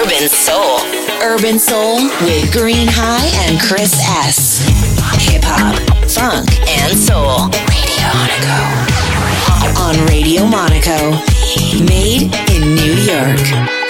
Urban Soul. Urban Soul with Green High and Chris S. Hip hop, funk, and soul. Radio Monaco. On Radio Monaco. Made in New York.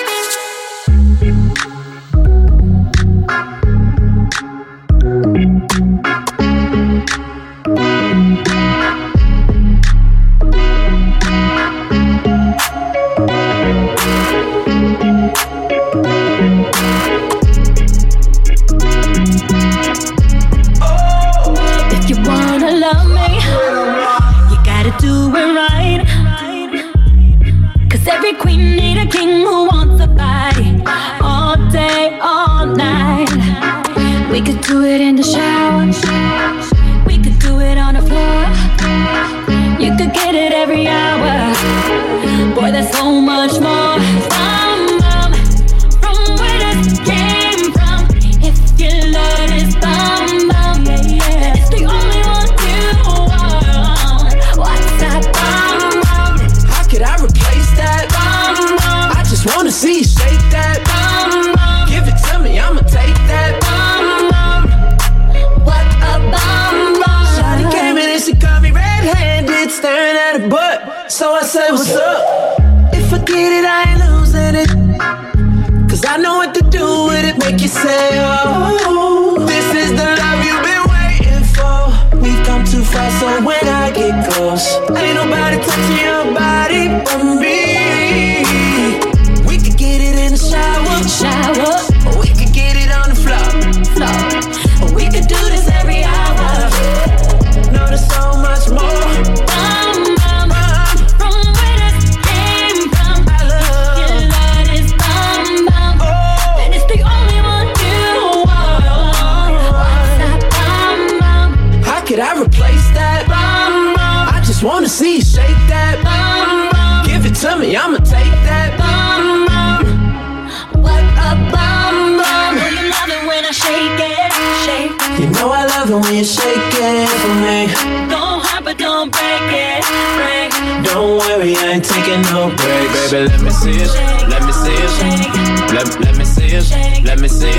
We could do it in the shower. We could do it on the floor. You could get it every hour. Boy, there's so much more. say, oh. Let me see it. Let me see it. Let me see it. let me see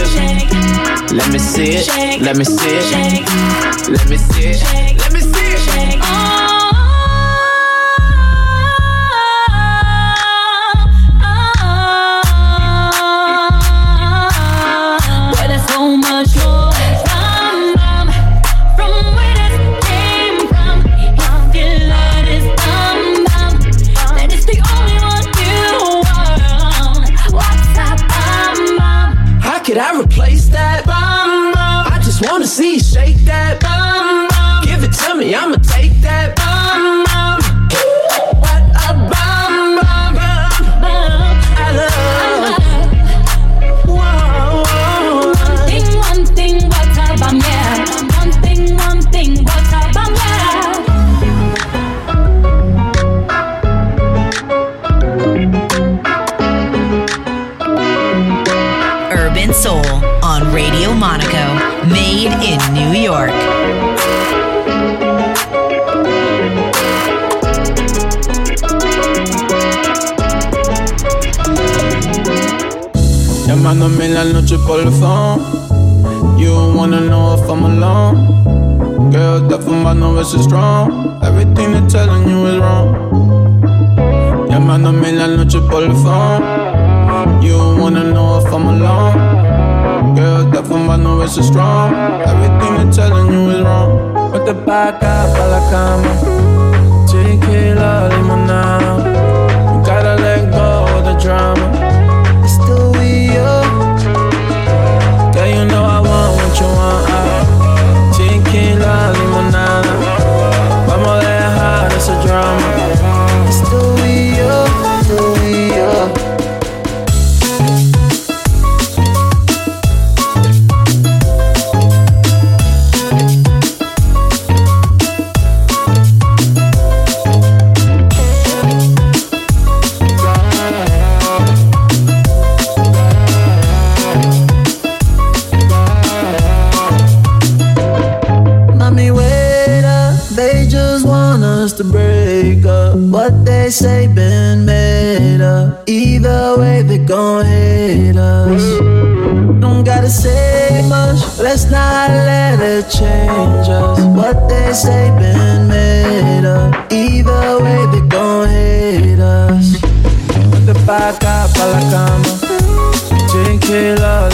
it. Oh. Llamándome la noche por el phone. You wanna know if I'm alone. Girl, that fumando is strong. Everything they're telling you is wrong. Llamándome la noche por el phone. You wanna know if I'm alone. Girl, that fumando is strong. Everything they're telling you is wrong. Vete pa' acá, pa' la cama. Tequila, limonada. You gotta let go of the drama. Say been made this ain't been made up. Either way, they gon' hate us. Put the pa' up, pa' la cama. Tienen que ir a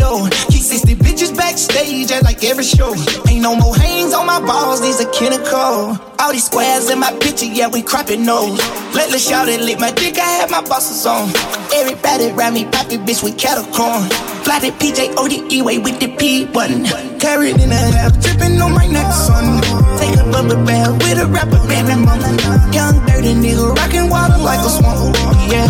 door. Keep 60 bitches backstage at like every show. Ain't no more hangs on my balls, these are clinical. All these squares in my picture, yeah, we cropping nose. Let the shout it lick my dick, I had my bosses on. Everybody around me, poppy bitch with cattle corn. Fly the PJ ODE way with the P button. Carried in a half, dripping on my neck, son. Take a bubble bath with a rapper, baby mama. Young dirty nigga, rocking water like a swamp. Yeah,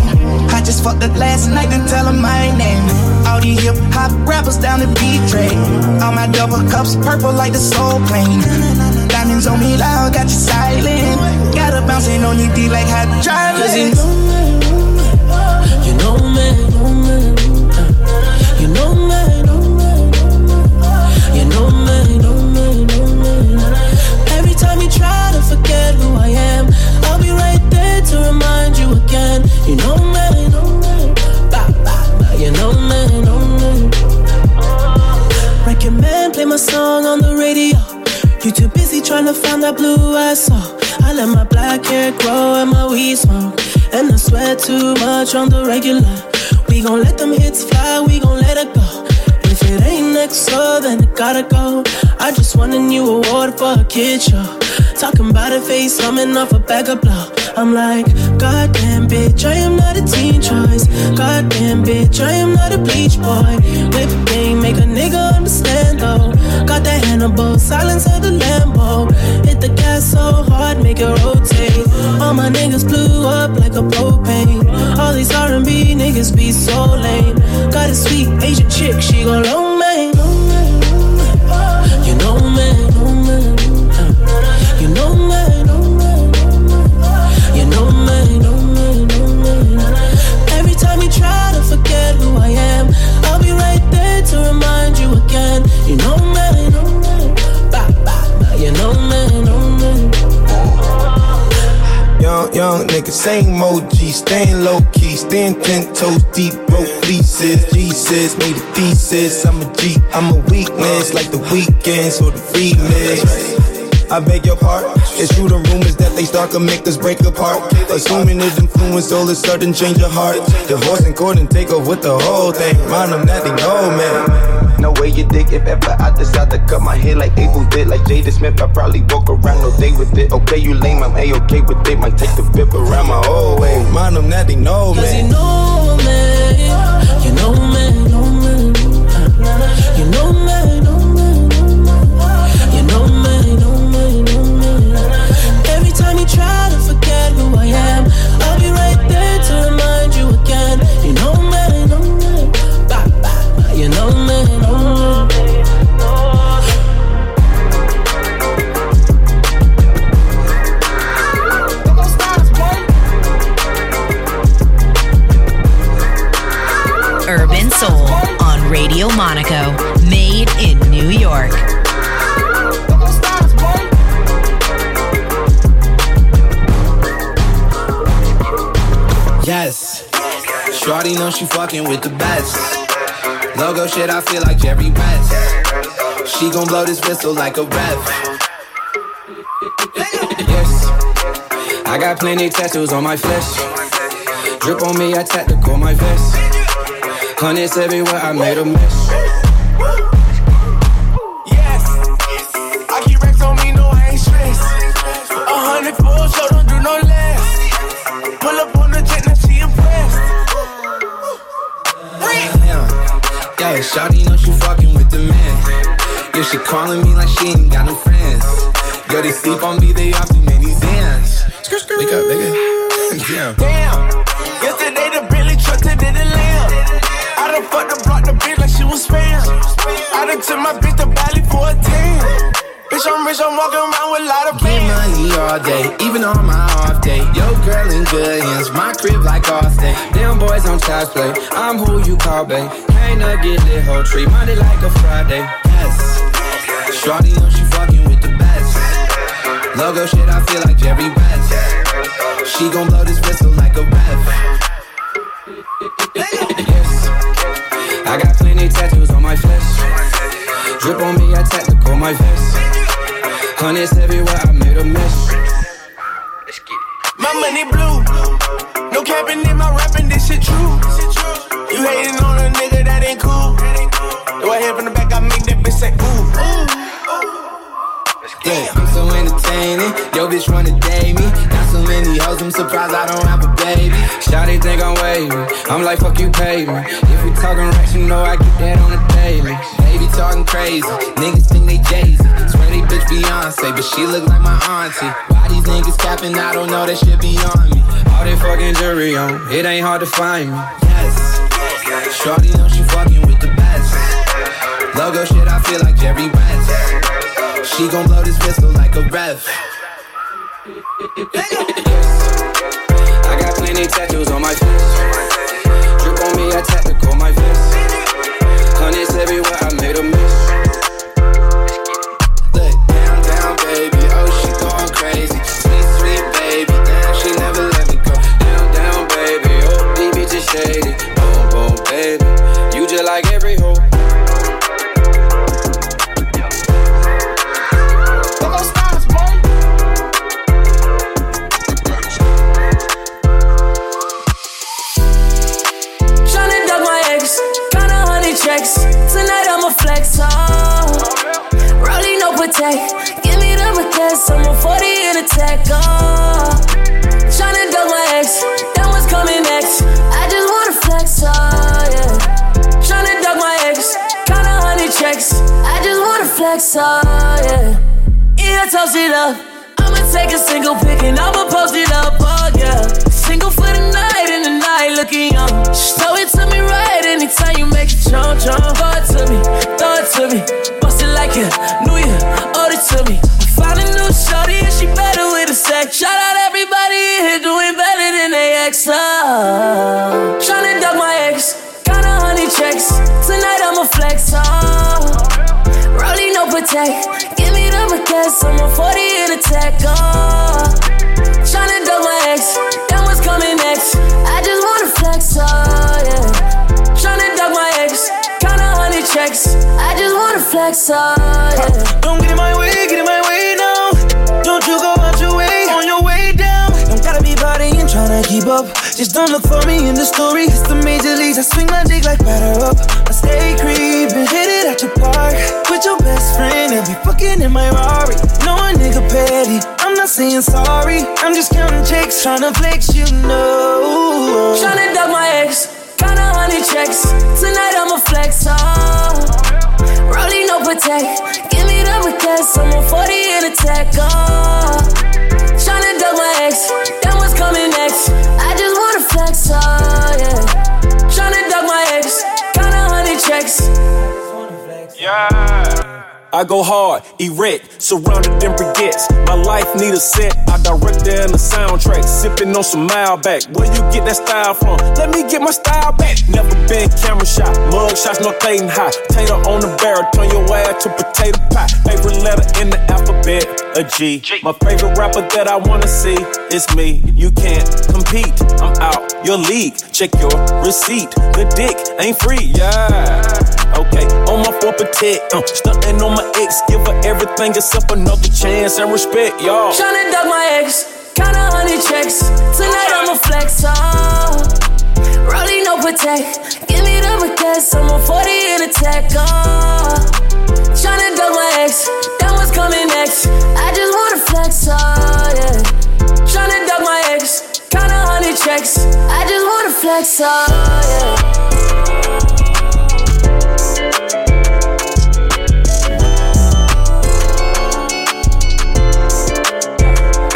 I just fucked up last night and tell him my name. All these hip hop rappers down the beat track. All my double cups purple like the soul plane. Diamonds on me loud, got you silent. Got a bouncing on your D like hydraulics. You know you know me, you know me, you know me, know me, know me. Every time you try to forget who I am, I'll be right there to remind you again. You know me, Recommend play my song on the radio. You too busy trying to find that blue I saw. I let my black hair grow and my weed smoke. And I sweat too much on the regular. We gon' let them hits fly, we gon' let it go. If it ain't next so then it gotta go. I just won a new award for a kid show. Talking about a face coming off a bag of blow. I'm like, goddamn bitch, I am a teen choice. Goddamn bitch, I am not a bleach boy. Whip game, make a nigga understand though. Got that Hannibal, silence of the Lambo. Hit the gas so hard, make it rotate. All my niggas blew up like a propane. All these R&B niggas be so lame. Got a sweet Asian chick, she gon' loan nigga, same OG, staying low key, staying ten toes deep, broke fleeces. Jesus made a thesis. I'm a G, I'm a weakness, like the weekends or the remix. I beg your pardon. It's true the rumors that they start to make us break apart. Assuming it influence all of a sudden change your heart. And court and take off with the whole thing. Mind them that they know, man. No way you dig if ever I decide to cut my hair like Abel did, like Jada Smith. I probably walk around all day with it. Okay, you lame, I'm a-okay with it. Might take the whip around my whole way. Mind them that they know, Cause you man. know me, you know me, know me. You know me, Radio Monaco. Made in New York. Yes. Shorty know she fucking with the best. Logo shit, I feel like Jerry West. She gon' blow this whistle like a ref. Yes. I got plenty tattoos on my flesh. Drip on me, I tactical my vest. Hundreds everywhere, I made a mess. All day, even on my off day. Yo, girl in good hands, my crib like Austin. Them boys on child's play, I'm who you call, babe. Can't not get lit, whole tree, Monday like a Friday. Yes, Shorty know she fucking with the best. Logo shit, I feel like Jerry West. She gon' blow this whistle like a ref. Yes, I got plenty tattoos on my flesh. Drip on me, I tactical my vest. Hundreds everywhere, I made a mess. My money blue. No capping in my rapping, this shit true. You hating on a nigga that ain't cool. Do I hear from the back, I make that bitch say ooh. get it. Yo, bitch wanna date me. Got so many hoes, I'm surprised I don't have a baby. Shawty think I'm wavy. I'm like, fuck you, pay me. If we talking racks, you know I get that on the daily. Baby talking crazy. Niggas think they Jay Z. Swear they bitch Beyonce, but she look like my auntie. Why these niggas capping? I don't know, that shit beyond me. All they fucking jury on, it ain't hard to find me. Yes. Shorty know she fucking with the best. Logo shit, I feel like Jerry West. She gon' blow this pistol like a ref. I got plenty tattoos on my face. Drip on me, I tactical my vest. Hundreds everywhere, I made a miss. Protect, give me the request. I'm a 40 in a tech, oh. Tryna duck my ex, then what's coming next? I just wanna flex, oh, yeah. Tryna duck my ex, kinda honey checks. I just wanna flex, oh, yeah. Yeah, toast it up. I'ma take a single pic and I'ma post it up, oh yeah. Single for the night in the night, looking young. Show it to me right anytime you make it jump, jump. Throw to me, throw to me. Like a new year, owe it to me. I found a new shorty and she better with the sex. Shout out everybody here doing better than they ex. Oh. Tryna duck my ex, kinda honey checks. Tonight I'ma flex, oh. Rolling no protect. Give me the request. I'm a 40 in a tech. Oh. Flex. Oh, yeah. Don't get in my way, get in my way now. Don't you go out your way, on your way down. Don't gotta be partying, tryna keep up. Just don't look for me in the story. It's the major leagues. I swing my dick like batter up. I stay creeping, hit it at your park. With your best friend and be fucking in my Rari. No a nigga petty. I'm not saying sorry. I'm just counting checks, tryna flex, you know. Tryna duck my ex. Kinda honey checks. Tonight I'ma flex. Oh. Rolling no protect. Give me the request. I'm a 40 in a tech. Oh. Tryna duck my ex. Then what's coming next? I just wanna flex. Oh, yeah. Tryna duck my ex. Kinda honey checks. I go hard, erect, surrounded in briquettes. My life need a set, I direct it in the soundtrack. Sipping on some Mile Malbec. Where you get that style from? Let me get my style back. Never been camera shot, mug shots, no fading high. Tater on the barrel, turn your ass to potato pie. Favorite letter in the alphabet, a G. My favorite rapper that I wanna see is me. You can't compete, I'm out your league. Check your receipt. The dick ain't free, yeah. Okay, on my four protect, uh, stunting on my ex, give her everything except another chance and respect, y'all. Tryna duck my ex. Kinda honey checks. Tonight I'ma flex. Oh. Rolling no protect. Give me the request. I'm a 40 in a tech. Oh. Tryna duck my ex. Then what's coming next? I just wanna flex. Oh, yeah. Tryna duck my ex. Kinda honey checks. I just wanna flex. Oh, yeah.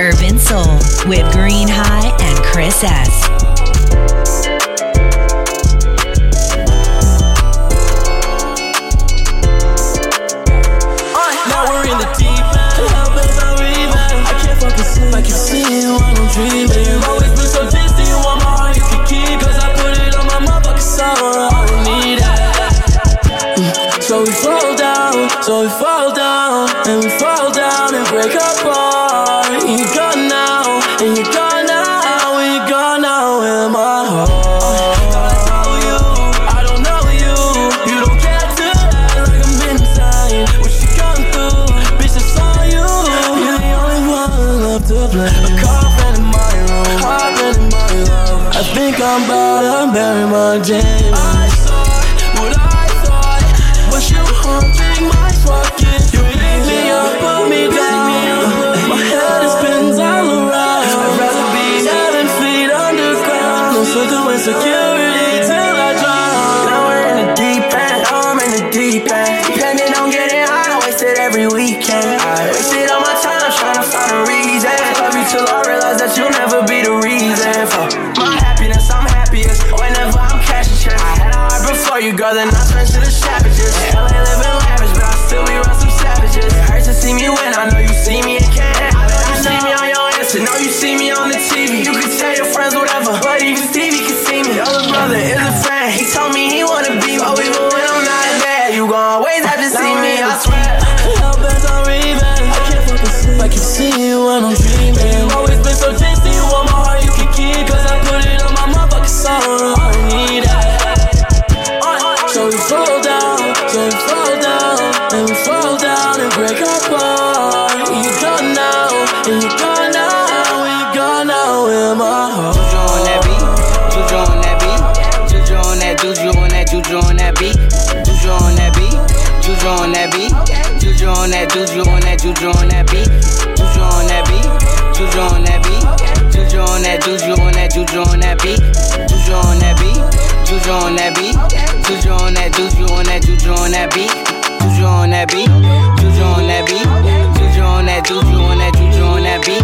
Urban Soul with Green High and Chris S. Juju on that, Juju on that beat, Juju on that beat, Juju on that beat, Juju on that, Juju on that, Juju on that beat, Juju on that beat, Juju on that beat, Juju on that, Juju on that beat, Juju on that beat, Juju on that beat, Juju on that, Juju on that, Juju on that beat,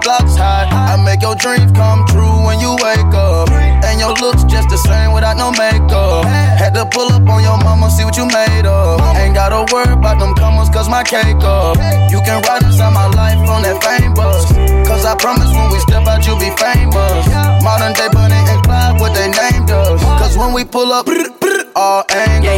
block's hot. I make your dreams come true when you wake up. And your looks just the same without no makeup. Had to pull up on your mama, see what you made of. Ain't gotta worry about them commas, cause my cake up. You can ride inside my life on that fame bus. Cause I promise when we step out, you'll be famous. Modern day Bunny and Clyde, what they named us. Cause when we pull up, all angles.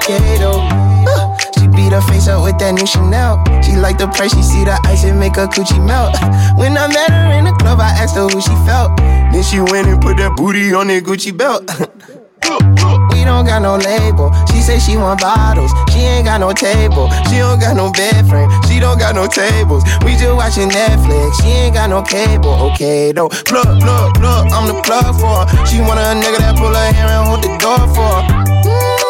okay though. She beat her face up with that new Chanel. She like the price, she see the ice and make her coochie melt. When I met her in the club, I asked her who she felt. Then she went and put that booty on that Gucci belt. We don't got no label. She say she want bottles. She ain't got no table. She don't got no bed frame. She don't got no tables. We just watching Netflix. She ain't got no cable. Okay though. Plug, plug, plug. I'm the plug for her. She want a nigga that pull her hair and hold the door for her. Mm,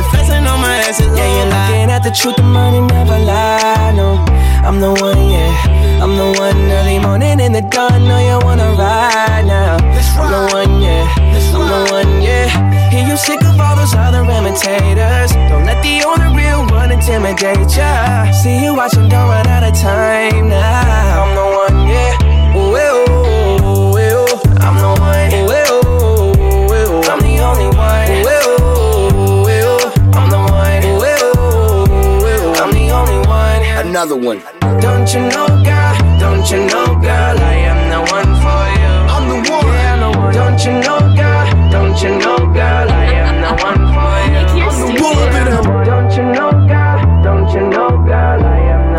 I'm flexing on my essence. Yeah, you're looking at the truth, the money never lie. No, I'm the one, yeah. I'm the one early morning in the dawn. No, you wanna ride now. I'm the one, yeah. I'm the one, yeah. Hear you sick of all those other imitators. Don't let the only real one intimidate ya. See you watching, don't run out of time now. I'm the one, yeah. Ooh, another one. Don't you know, girl? Don't you know, girl? I am the one for you. I'm the one. Yeah, the one. Don't you know, girl? Don't you know, girl? I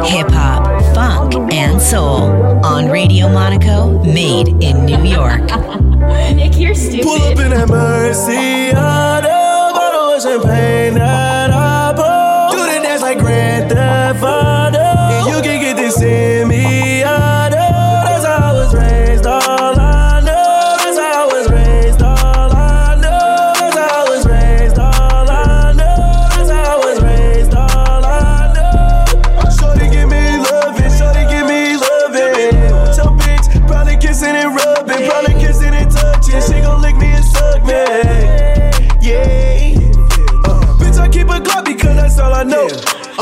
Hip hop, funk, and soul on Radio Monaco, made in New York. Nick, you're stupid. Pull up in that Mercy, I don't champagne.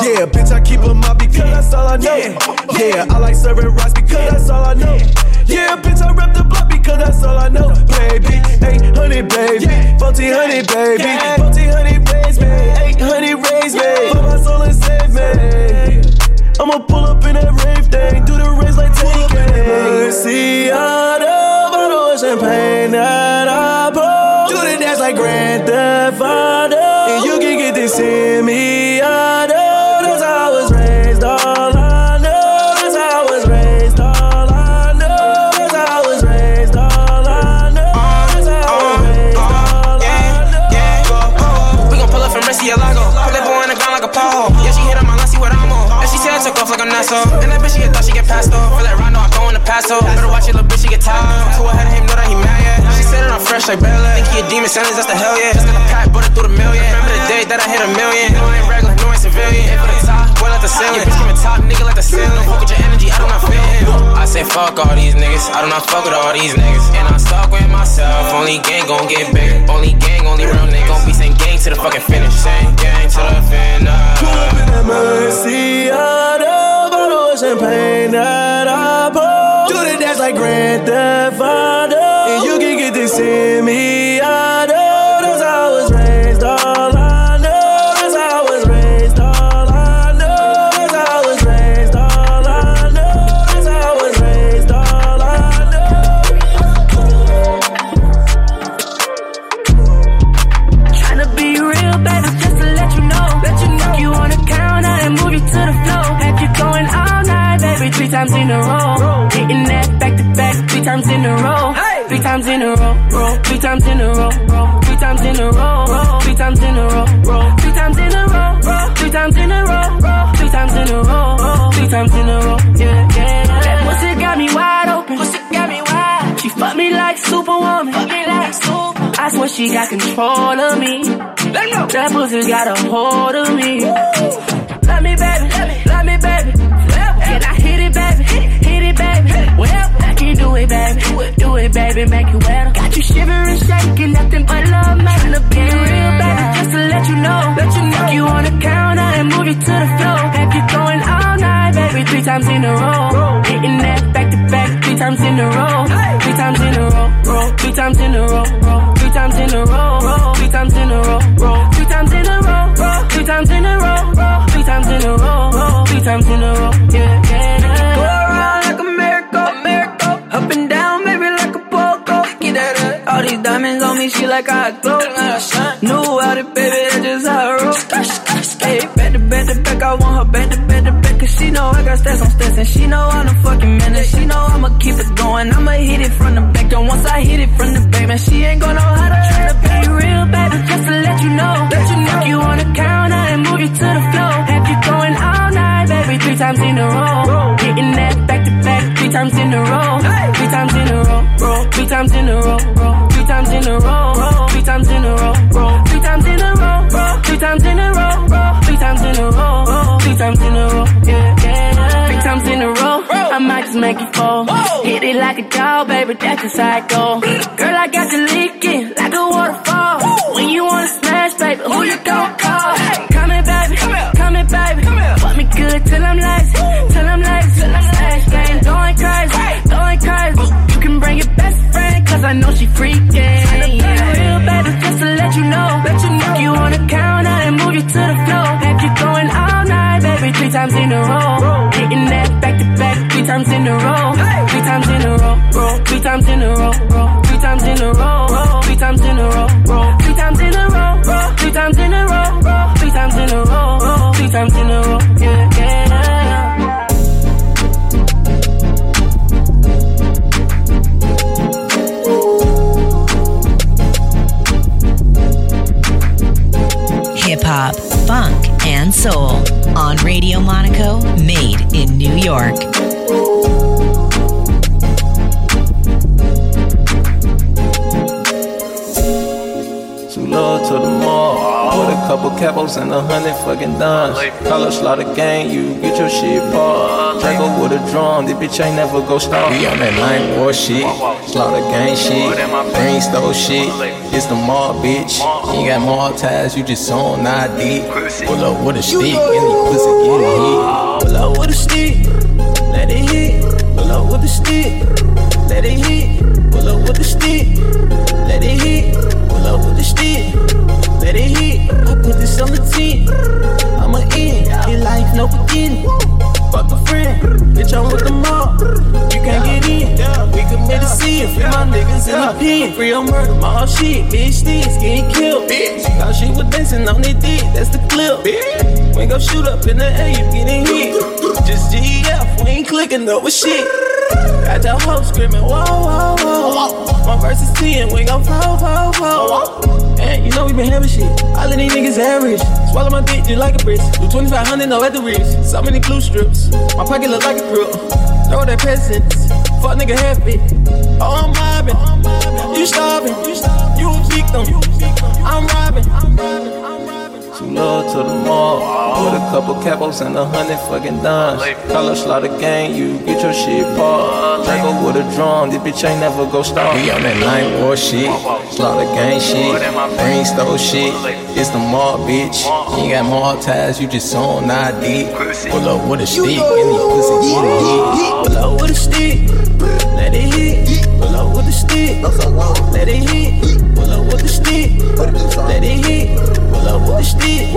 Know. Yeah, bitch, I keep a mop because that's all I know. Yeah, I like serving rice because that's all I know. Yeah, bitch, I rep the block because that's all I know. Baby, 800, baby. 1400, baby. 1400, raise me. 800, raise me. Put my soul and save me. I'ma pull up in that rave thing, do the race like taking Mercy, out bottle of champagne that I pour. Do the dance like Grand Theft Auto. And you can get this in me, I Nassau. And that bitch, she thought she get passed off. Feel like Rondo, I'm going to Paso. Better watch it, little bitch, she get tired. Too ahead of him, know that he mad, yeah. She said that I'm fresh like Bella. Think he a demon, sentence, that's the hell, yeah. Just got a pack, it through the million. Remember the day that I hit a million. No, I ain't regular, no, I ain't civilian. Hit for the top, boy, like the ceiling. Your bitch, give top, nigga, like the ceiling. Fuck with your energy, I do not feel it. I say fuck all these niggas. I do not fuck with all these niggas. And I'm stuck with myself. Only gang gon' get bigger. Only gang, only real niggas. Gon' be same gang to the fucking finish. Same gang to the finish. Pull up in that Mercy, out bottle of champagne that I pour. Do the dance like Grand Theft Auto. And you can get this in me, three times in a row. Hitting that back to back, three times in a row. Three times in a row, row. Three times in a row, row. Three times in a row, row. Three times in a row, row. Three times in a row, row. Three times in a row, row. Three times in a row, row. Three times in a row, yeah, yeah. That pussy got me wide open. Pussy got me wide. She fucked me like superwoman. Fuck me like super. I swear she got control of me. That pussy got a hold of me. Love me, baby. Love me, it, baby. Well, I can do it, baby. Do it, baby. Make it wetter. Got you shivering, shaking, nothing but love, man. To be real, baby, just to let you know. Let you know you on the counter and move you to the floor. Have you going all night, baby? Three times in a row. Hitting that back to back, three times in a row. Three times in a row, row. Three times in a row, row. Three times in a row, row. Three times in a row, row. Three times in a row, row. Three times in a row, row. Three times in a row, row. Three times in a row, yeah, yeah. All these diamonds on me, she like I glow. New out it, baby, that's just how I roll. Hey, back to back to back, I want her back to back to back. Cause she know I got stats on stats. And she know I'm the fucking man. She know I'ma keep it going. I'ma hit it from the back. And once I hit it from the back, man, she ain't gonna know how to try to be real, baby, just to let you know. Let you know you on the counter and move you to the floor. Have you going all night, baby, three times in a row. Hitting that back to back, three times in a row. Row. Three times in a row, row. Three times in a row, row. Three times in a row, row. Three times in a row, row. Three times in a row, row. Three times in a row, row. Three times in a row, yeah, yeah, yeah. Three times in a row, I might just make you fall. Hit it like a dog, baby, that's just how it go. Girl, I got you leaking like a waterfall. When you wanna smash, baby, who you gon' I know she freaking. Tryna be real, baby, just to let you know. Let you know. You wanna count out and move you to the floor. Have you going all night, baby, three times in a row. Hitting that back to back, three times in a row. Three times in a row, row. Three times in a row, row. Three times in a row, row. Three times in a row, row. Three times in a row, row. Three times in a row, row. Three times in a row, row. Three times in a row. Soul on Radio Monaco, made in New York. Too low to the mall. Put a couple capos and a hundred fucking dimes. Color slaughter gang, you get your shit paused. Draco with a drum, this bitch ain't never go stop. We on that nine war shit, slaughter gang shit, green stove shit. It's the mall, bitch. You got mall ties, you just on ID. Pull up with a stick, and the pussy get it hit. Pull up with a stick, let it hit. Pull up with a stick, let it hit. Pull up with a stick, let it hit. Pull up with the stick, let it hit. I put this on the team. I'm a in, in life, no beginning. Friend, bitch, I'm with the mob. You can't get in. We commit a sin, free my niggas in the pen. Free on murder, my shit, bitch, this getting killed. Bitch, how she was dancing on their dick, that's the clip. Bitch, we gon' shoot up in the air, you getting hit. Just GF, we ain't clicking over shit. Got your hoe screaming, whoa, whoa, whoa. My verse is 10, we gon' fall, fall, fall. We been having shit. All of these niggas average. Swallow my dick just like a bitch. Do 2500 no at the wrist. So many glue strips. My pocket look like a grip. Throw that peasants. Fuck nigga it. Oh, I'm mobbing. You starving. You a victim. I'm robbing. Too low to the mall. Put a couple capos and a hundred fucking dimes. Color slaughter gang, you get your shit paused. Draco with a drum, this bitch ain't never go stop. We on that nine war shit, slaughter gang shit, green stove shit. It's the mall, bitch. You ain't got mall ties, you just on ID. Pull up with a stick, and the pussy get it hit. Pull up with a stick, let it hit. Pull up with a stick, let it hit. Pull up with a stick, let it hit. Up with a stick,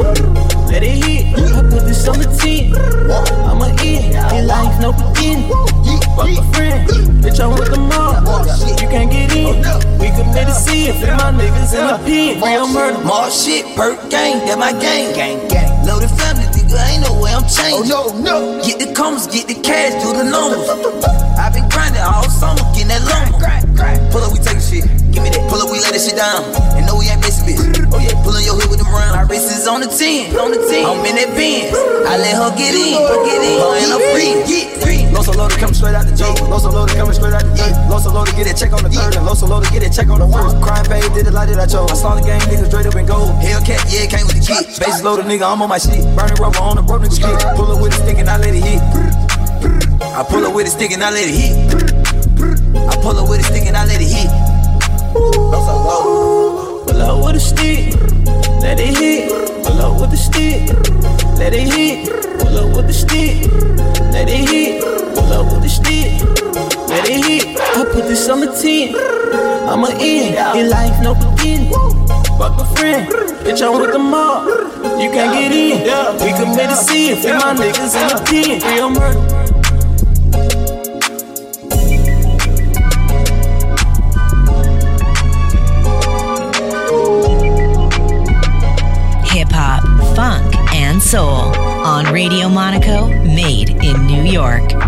let it hit. I put this on the team. I'm a in, life, no beginning. Fuck a friend, bitch, I'm with the mob. You can't get in. We committed sin, free my niggas in the pen. Real murder. More shit, perk gang, that my gang. Gang, gang. Loaded family, ain't no way I'm changing. Oh, no, no. Get the combs, get the cash, do the numbers. I've been grinding all summer, getting that lumber. Pull up, we take shit. Give me that. Pull up, we lay that shit down. And know we ain't missing bitch. Oh yeah, pulling your hood with them round. My wrist is on the 10, on the 10. I'm in that Benz. I let her get in, her get in. Her and her friends. Los loaded coming straight out the jungle. Los loaded coming straight out the jungle. Los loaded get it check on the third. And Los loaded get it check on the first. Uh-huh. Crime paid, did it like that I chose. I saw the game, niggas straight up and gold. Hellcat, yeah, came with the kid. Bases loaded, nigga, I'm on my shit. Burning rubber on the broke nigga shit. Uh-huh. Pull up with a stick and I let it hit. Uh-huh. I pull up with a stick and I let it hit. I pull up with a stick and I let it hit. Pull up with a stick, let it hit. Pull up with the stick, let it hit. Pull up with the stick, let it hit. Pull up with the stick, let it hit. I put this on the 10. I'm a in, in life, no beginning. Fuck a friend, bitch, I'm with the mob. You can't get in. We committed sin, free my niggas in the pen. Real murder. Hip hop, funk, and soul on Radio Monaco, made in New York.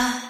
Ah.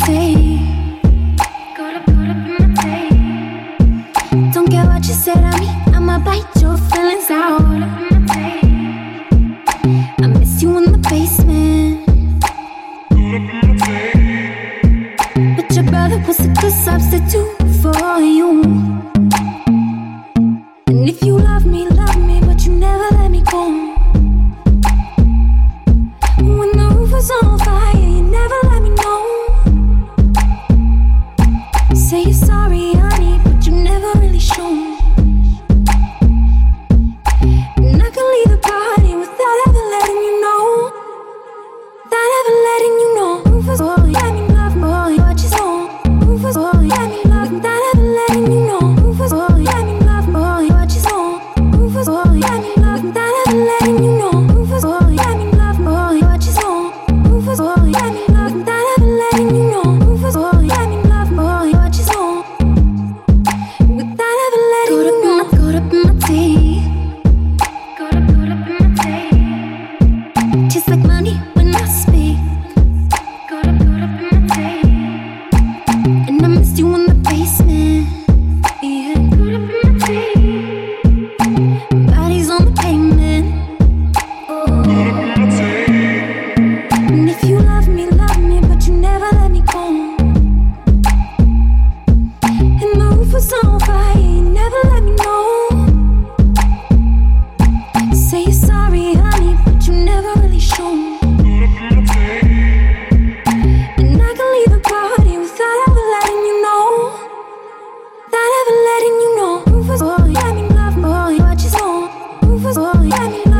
take anyone.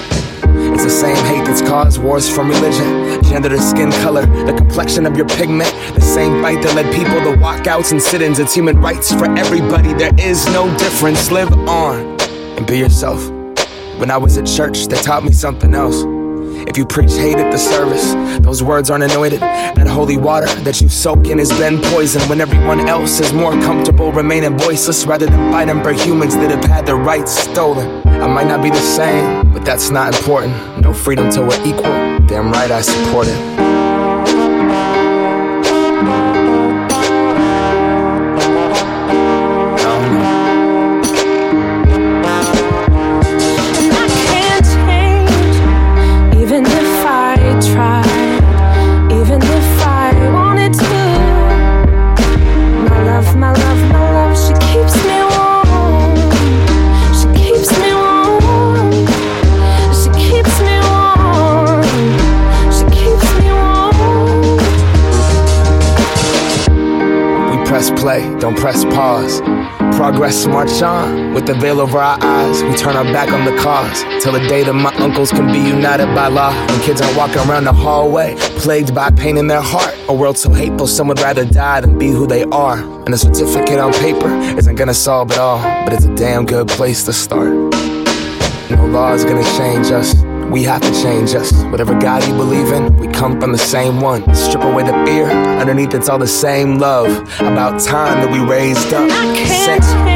It's the same hate that's caused wars from religion, gender to skin color, the complexion of your pigment. The same fight that led people to walkouts and sit ins. It's human rights for everybody. There is no difference. Live on and be yourself. When I was at church, they taught me something else. If you preach hate at the service, those words aren't anointed. That holy water that you soak in has been poisoned when everyone else is more comfortable remaining voiceless rather than fighting for humans that have had their rights stolen. I might not be the same, but that's not important. No freedom till we're equal. Damn right I support it. Progress march on with the veil over our eyes. We turn our back on the cause till the day that my uncles can be united by law. When kids are walking around the hallway, plagued by pain in their heart. A world so hateful, some would rather die than be who they are. And a certificate on paper isn't gonna solve it all, but it's a damn good place to start. No law is gonna change us. We have to change us. Whatever God you believe in, we come from the same one. Strip away the fear. Underneath, it's all the same love. About time that we raised up. Can't change,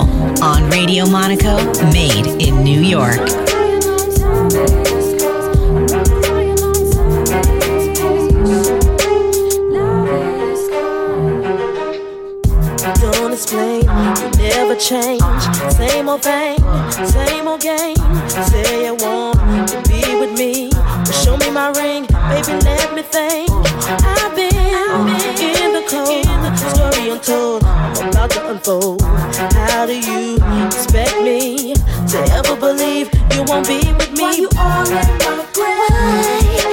soul on Radio Monaco, made in New York. Don't explain, you never change. Same old thing, same old game. Say you want to be with me. Show me my ring, baby, let me think. I've been in the cold, story untold. I'm about to unfold. How do you expect me to ever believe you won't be with me? Why you all in my grave.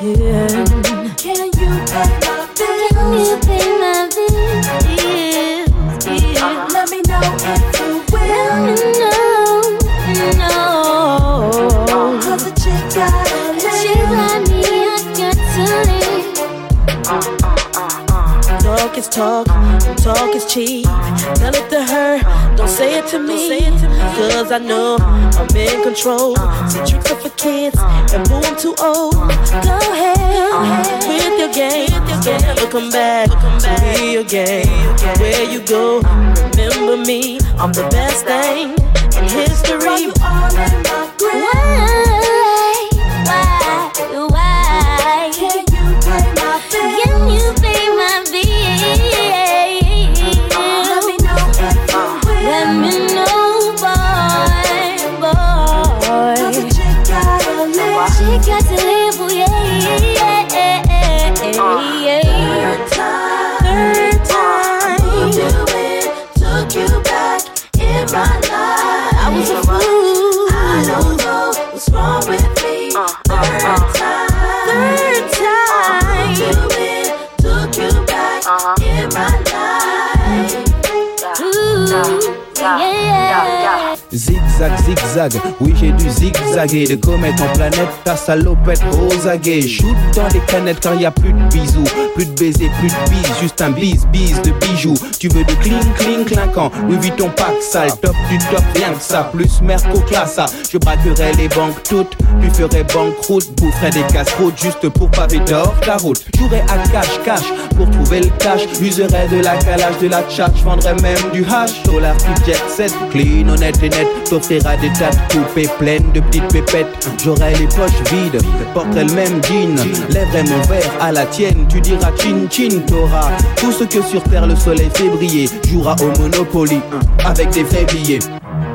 Yeah. Can you pay my bills? Can you pay talk, talk is cheap. Tell it to her, don't say it to me. Cause I know I'm in control. See tricks up for kids, and boo, I'm too old. Go ahead with your game. Never come back to me again. Where you go, remember me. I'm the best thing in history. Why you all in my Why? Zigzag, zigzag, oui j'ai dû zigzaguer De comète en planète, ta salopette aux aguets Shoot dans les canettes car y a plus de bisous. Plus de baisers, plus de bises, juste un bise, bise de bijoux. Tu veux de cling, cling, clinquant. Louis Vuitton pack sale, top du top, rien que ça. Plus merco classa, je braquerai les banques toutes. Puis ferai banqueroute, boufferai des casse-routes Juste pour paver d'or ta route. Jouerai à cash, cash, pour trouver le cash. Userai de la calage, de la tchatch. Vendrai même du hash, dollar qui jet set. Clean, honnête et net, t'offrira des tas de coupées pleines de petites pépettes. J'aurai les poches vides, porterai le même jean Lèverai mon verre à la tienne, tu diras chin chin T'auras tout ce que sur terre le soleil fait briller Jouera au Monopoly, avec des vrais billets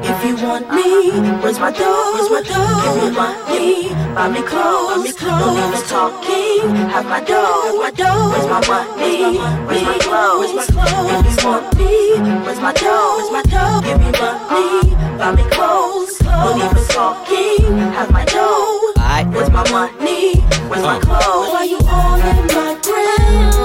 If you want me, where's my dough? Where's my dough? Give me money, buy me clothes, buy me clothes. No need talking, have my dough, my dough. Where's my money? Where's my clothes? Where's my clothes? If you want me, where's my dough? Where's my dough? Give me money, buy me clothes, no need for talking, have my dough. Where's my money? Where's my oh. clothes? Why you all in my grill?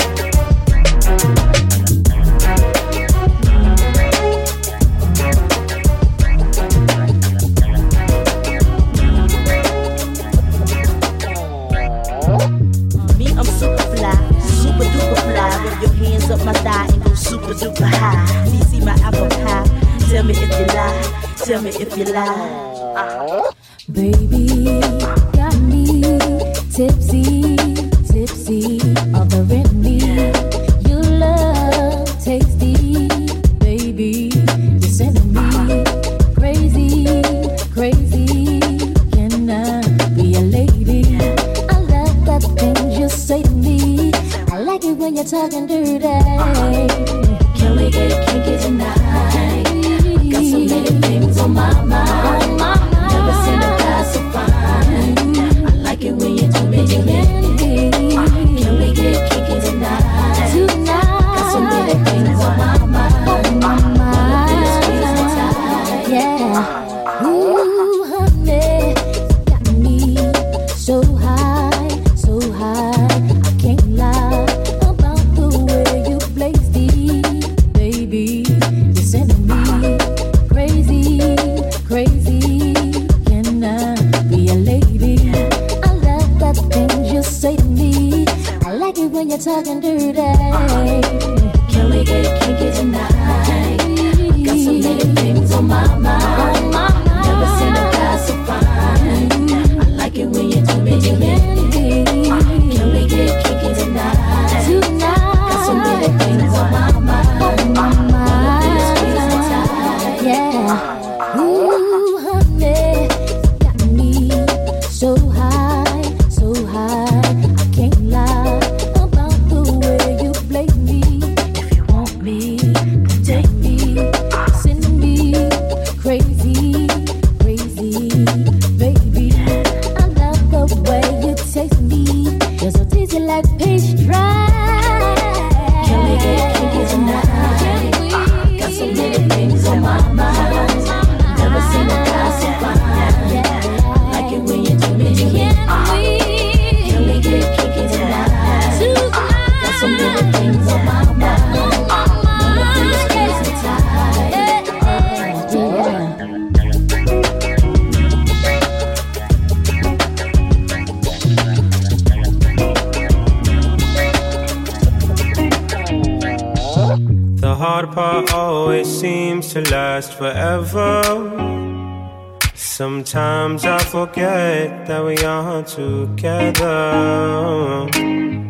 Together.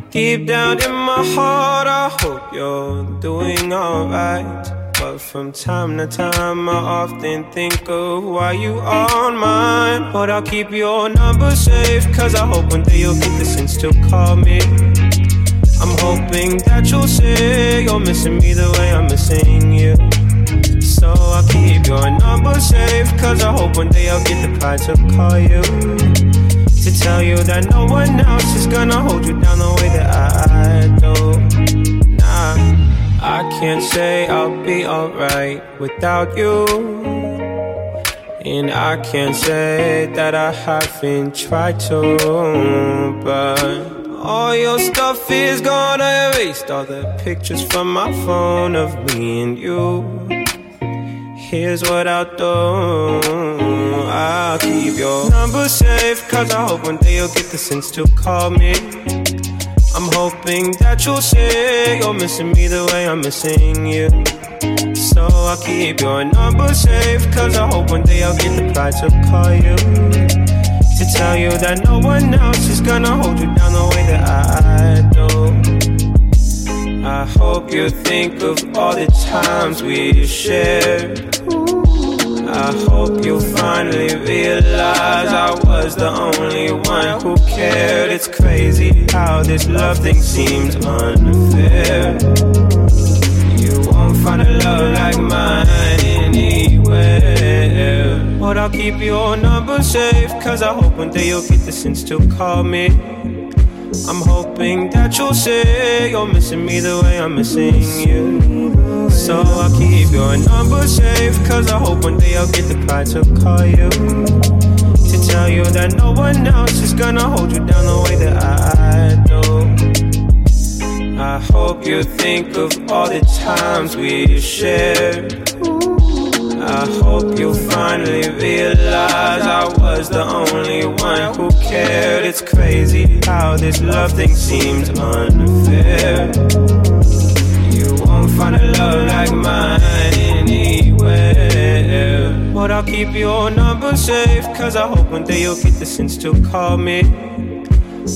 Deep down in my heart, I hope you're doing alright. But from time to time, I often think of why you aren't mine. But I'll keep your number safe, cause I hope one day you'll get the sense to call me. I'm hoping that you'll say you're missing me the way I'm missing you. So I'll keep your number safe, cause I hope one day I'll get the pride to call you. To tell you that no one else is gonna hold you down the way that I do. Nah, I can't say I'll be alright without you. And I can't say that I haven't tried to, but all your stuff is gonna erase all the pictures from my phone of me and you. Here's what I'll do I'll keep your number safe, cause I hope one day you'll get the sense to call me. I'm hoping that you'll say you're missing me the way I'm missing you. So I'll keep your number safe, cause I hope one day I'll get the pride to call you to tell you that no one else is gonna hold you down the way that I do. I hope you think of all the times we shared. I hope you finally realize I was the only one who cared. It's crazy how this love thing seems unfair. You won't find a love like mine anywhere. But I'll keep your number safe, cause I hope one day you'll get the sense to call me. I'm hoping that you'll say you're missing me the way I'm missing you. So I'll keep your number safe, cause I hope one day I'll get the pride to call you. To tell you that no one else is gonna hold you down the way that I do. I hope you think of all the times we shared. I hope you finally realize I was the only one who cared. It's crazy how this love thing seems unfair. You won't find a love like mine anywhere. But I'll keep your number safe, cause I hope one day you'll get the sense to call me.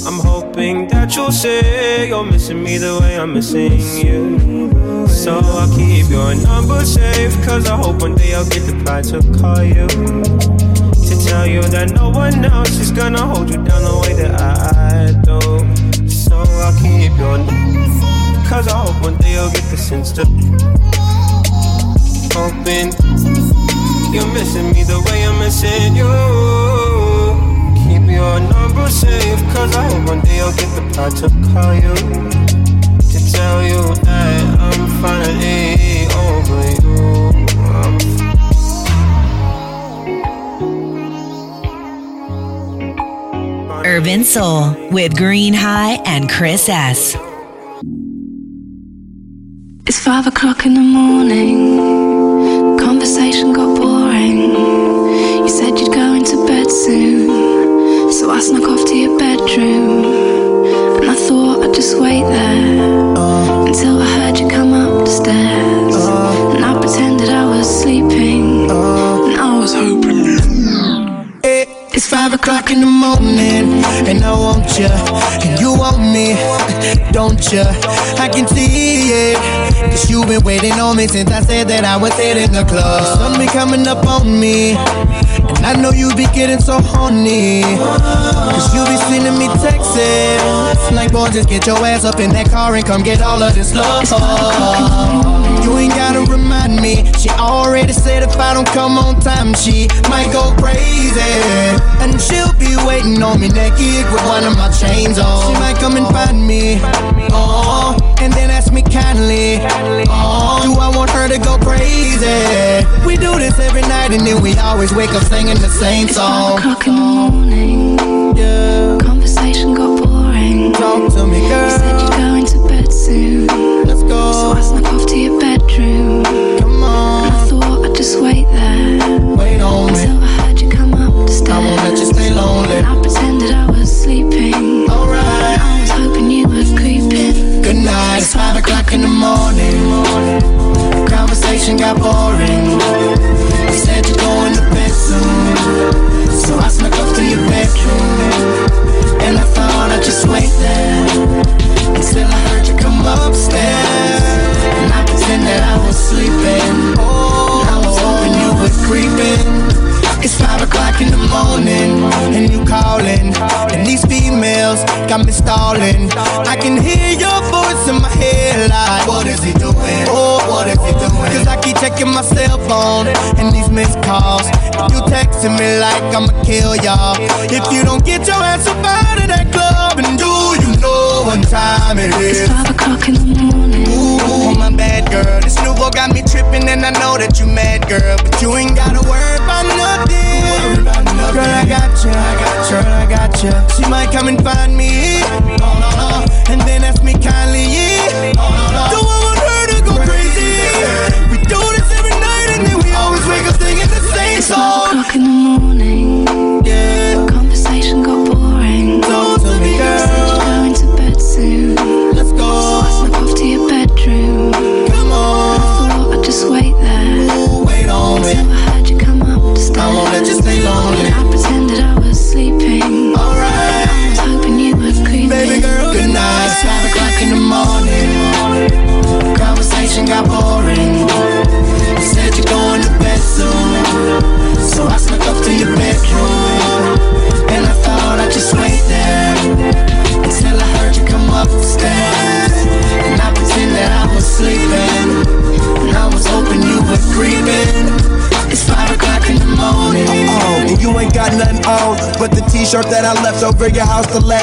I'm hoping that you'll say you're missing me the way I'm missing you. So I'll keep your number safe, cause I hope one day I'll get the pride to call you. To tell you that no one else is gonna hold you down the way that I do. So I'll keep your number, cause I hope one day you'll get the sense to. Hoping you're missing me the way I'm missing you Keep your number safe Cause I hope one day I'll get the part to call you To tell you that I'm finally over you Urban Soul with Green High and Chris S. It's five o'clock in the morning. Conversation got boring. You said you'd go into bed soon. So I snuck off to your bedroom. Five o'clock in the morning, and I want you, and you want me, don't you? I can see it, cause you've been waiting on me since I said that I was hitting the club. Be coming up on me, I know you be getting so horny. Cause you be sending me texts. Like, boy, just get your ass up in that car and come get all of this love. You ain't gotta remind me. She already said if I don't come on time, she might go crazy. And she'll be waiting on me naked with one of my chains on. She might come and find me. Oh, and then ask me kindly. Oh, do I This every night and then we always wake up singing the same song. It's five o'clock in the morning. Yeah. Conversation got boring. Talk to me, girl. You said you'd go into bed soon. Let's go. So I snuck off to your bedroom. Come on. And I thought I'd just wait there. Wait on until me. I heard you come up the stairs. I won't let you stay lonely. And I pretended I was sleeping. Alright. I was hoping you were creeping. Good night. It's five o'clock in the morning. Conversation got boring. so I snuck up to your bedroom. And I thought I'd just wait there. Until I heard you come upstairs. And I pretend that I was sleeping. And I was hoping you were creeping. It's five o'clock in the morning, and you calling. And these females got me stalling. I can hear your voice in my head, like, What is he doing? Oh, what is he doing? Cause I keep checking my cell phone, and these missed calls. If you texting me like I'ma kill y'all. If you don't get your ass up out of that club, and do you know what time it is? It's five o'clock in the morning. Ooh, my bad girl. This new boy got me tripping, and I know that you mad, girl. But you ain't gotta worry about nothing. Girl, I got you, I got you, I got you. She might come and find me, and then ask me kindly. Do I want her to go crazy? We do this every night, and then we always wake up singing the same song.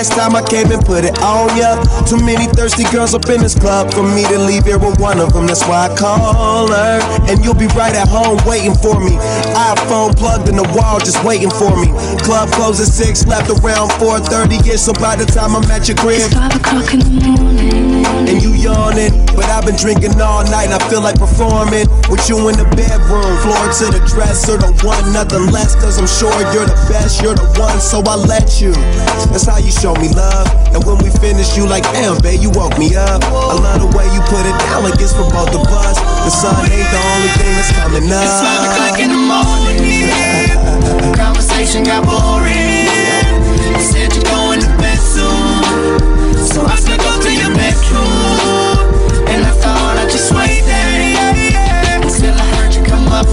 Last time I came and put it on ya. Too many thirsty girls up in this club for me to leave here with one of them. That's why I call her, and you'll be right at home waiting for me. iPhone plugged in the wall, just waiting for me. Club closes six, left around 4:30. Yeah, so by the time I'm at your crib, It's five o'clock in the morning. and you yawning. But I've been drinking all night and I feel like performing with you in the bedroom. Floor to the dresser, don't want nothing less. Cause I'm sure you're the best, you're the one, so I let you. That's how you show me love. And when we finish, you like, damn, babe, you woke me up. I love the way you put it down like it's for both of us. The sun ain't the only thing that's coming up. It's five o'clock in the morning. Conversation got boring. You said you're going to bed soon. So I snuck up to your bedroom. And I thought I'd just wait there. Until I heard you come up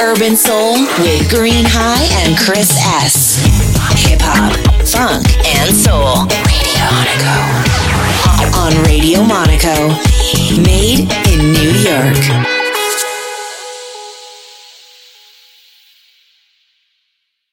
urban soul with Green High and Chris S. Hip hop, funk, and soul. Radio Monaco. On Radio Monaco. Made in New York.